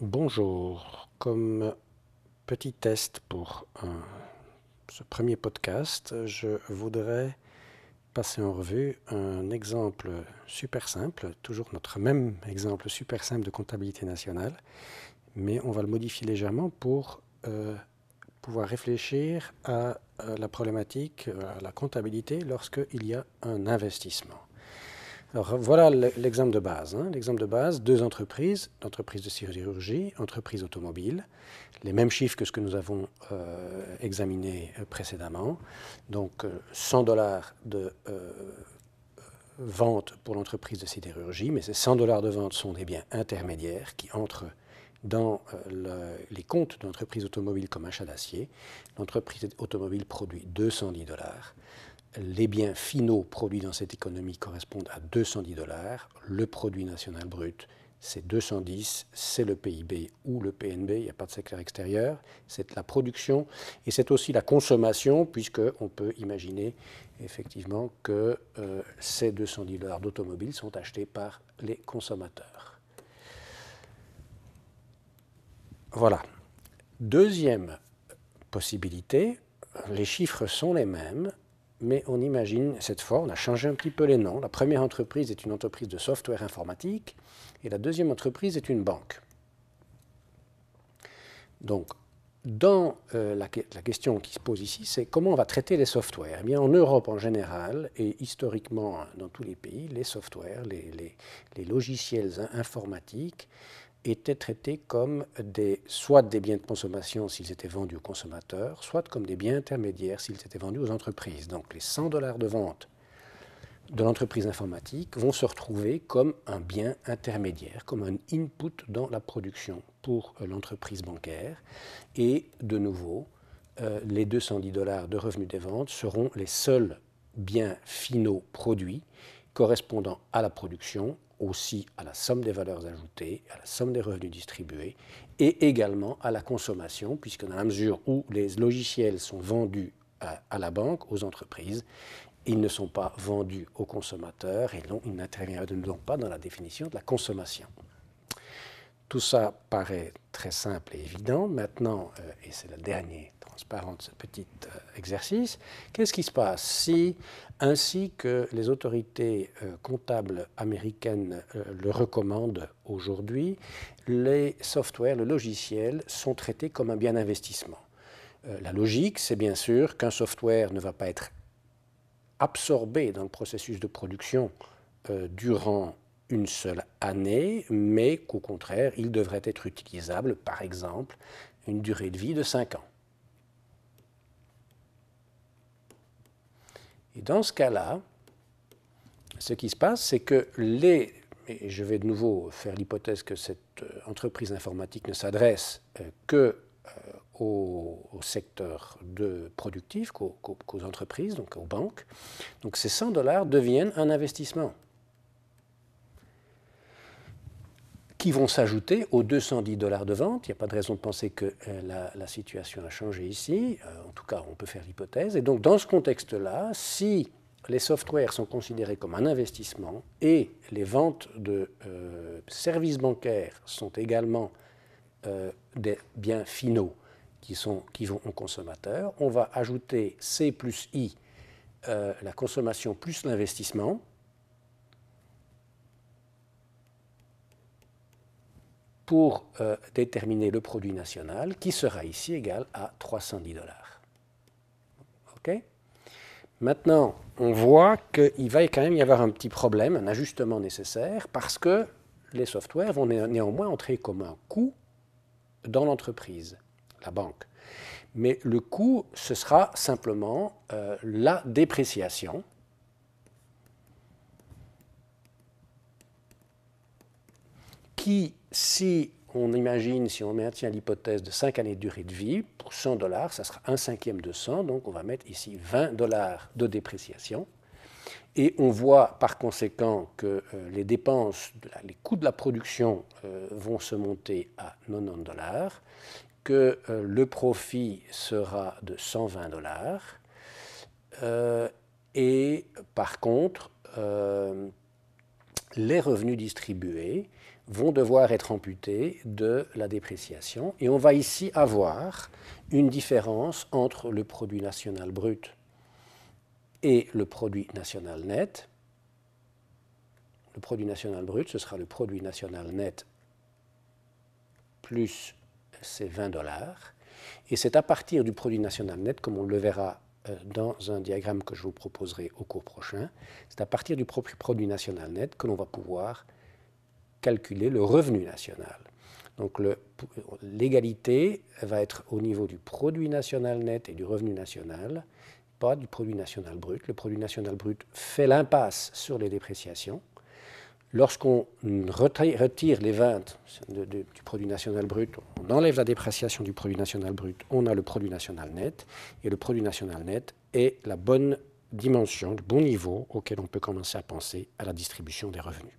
Bonjour. Comme petit test pour ce premier podcast, je voudrais passer en revue un exemple super simple, toujours notre même exemple super simple de comptabilité nationale, mais on va le modifier légèrement pour euh, pouvoir réfléchir à, à la problématique, à la comptabilité lorsqu'il y a un investissement. Voilà le- l'exemple de base. hein. L'exemple de base, deux entreprises, entreprise de chirurgie, entreprise automobile, les mêmes chiffres que ce que nous avons euh, examiné euh, précédemment. Donc euh, 100 dollars de euh, vente pour l'entreprise de sidérurgie, mais ces 100 dollars de vente sont des biens intermédiaires qui entrent dans euh, le- les comptes de l'entreprise automobile comme achat d'acier. L'entreprise automobile produit 210 dollars. Les biens finaux produits dans cette économie correspondent à 210 dollars. Le produit national brut, c'est 210. C'est le PIB ou le PNB, il n'y a pas de secteur extérieur. C'est la production et c'est aussi la consommation, puisqu'on peut imaginer effectivement que euh, ces 210 dollars d'automobile sont achetés par les consommateurs. Voilà. Deuxième possibilité, les chiffres sont les mêmes, mais on imagine cette fois, on a changé un petit peu les noms. La première entreprise est une entreprise de software informatique et la deuxième entreprise est une banque. Donc, dans euh, la, que- la question qui se pose ici, c'est comment on va traiter les softwares? Eh bien, en Europe en général, et historiquement dans tous les pays, les softwares, les, logiciels in- informatiques étaient traités comme soit des biens de consommation s'ils étaient vendus aux consommateurs, soit comme des biens intermédiaires s'ils étaient vendus aux entreprises. Donc les 100 dollars de vente de l'entreprise informatique vont se retrouver comme un bien intermédiaire, comme un input dans la production pour euh, l'entreprise bancaire. Et de nouveau, euh, les 210 dollars de revenus des ventes seront les seuls biens finaux produits correspondant à la production, aussi à la somme des valeurs ajoutées, à la somme des revenus distribués, et également à la consommation, puisque dans la mesure où les logiciels sont vendus à, la banque, aux entreprises, ils ne sont pas vendus aux consommateurs et donc ils n'interviennent donc pas dans la définition de la consommation. Tout ça paraît très simple et évident. Maintenant, euh, et c'est le dernier transparent de ce petit euh, exercice, qu'est-ce qui se passe si, ainsi que les autorités euh, comptables américaines le recommandent aujourd'hui, les softwares, le logiciel sont traités comme un bien d'investissement Euh, La logique, c'est bien sûr qu'un software ne va pas être absorbé dans le processus de production durant une seule année, mais qu'au contraire, il devrait être utilisable, par exemple, une durée de vie de 5 ans. Et dans ce cas-là, ce qui se passe, c'est que les, et je vais de nouveau faire l'hypothèse que cette euh, entreprise informatique ne s'adresse euh, que euh, au, secteur de productif, qu'aux entreprises, donc aux banques. Donc ces 100 dollars deviennent un investissement qui vont s'ajouter aux 210 dollars de vente. Il n'y a pas de raison de penser que euh, la, situation a changé ici. Euh, en tout cas, on peut faire l'hypothèse. Et donc, dans ce contexte-là, si les softwares sont considérés comme un investissement et les ventes de euh, services bancaires sont également des biens finaux qui, sont, qui vont aux consommateurs, on va ajouter C plus I, la consommation plus l'investissement, pour euh, déterminer le produit national qui sera ici égal à 310 dollars. OK? Maintenant, on voit qu'il va quand même y avoir un petit problème, un ajustement nécessaire, parce que les softwares vont né- néanmoins entrer comme un coût dans l'entreprise, la banque. Mais le coût, ce sera simplement euh, la dépréciation qui, si on imagine, si on maintient l'hypothèse de 5 années de durée de vie, pour 100 dollars, ça sera un cinquième de 100, donc on va mettre ici 20 dollars de dépréciation. Et on voit par conséquent que euh, les dépenses, les coûts de la production euh, vont se monter à 90 dollars, que euh, le profit sera de 120 dollars, et par contre, les revenus distribués vont devoir être amputés de la dépréciation. Et on va ici avoir une différence entre le produit national brut et le produit national net. Le produit national brut, ce sera le produit national net plus ces 20 dollars. Et c'est à partir du produit national net, comme on le verra euh, dans un diagramme que je vous proposerai au cours prochain, c'est à partir du produit national net que l'on va pouvoir calculer le revenu national. Donc l'égalité va être au niveau du produit national net et du revenu national, pas du produit national brut. Le produit national brut fait l'impasse sur les dépréciations. Lorsqu'on retire les 20 du produit national brut, on enlève la dépréciation du produit national brut, on a le produit national net, et le produit national net est la bonne dimension, le bon niveau auquel on peut commencer à penser à la distribution des revenus.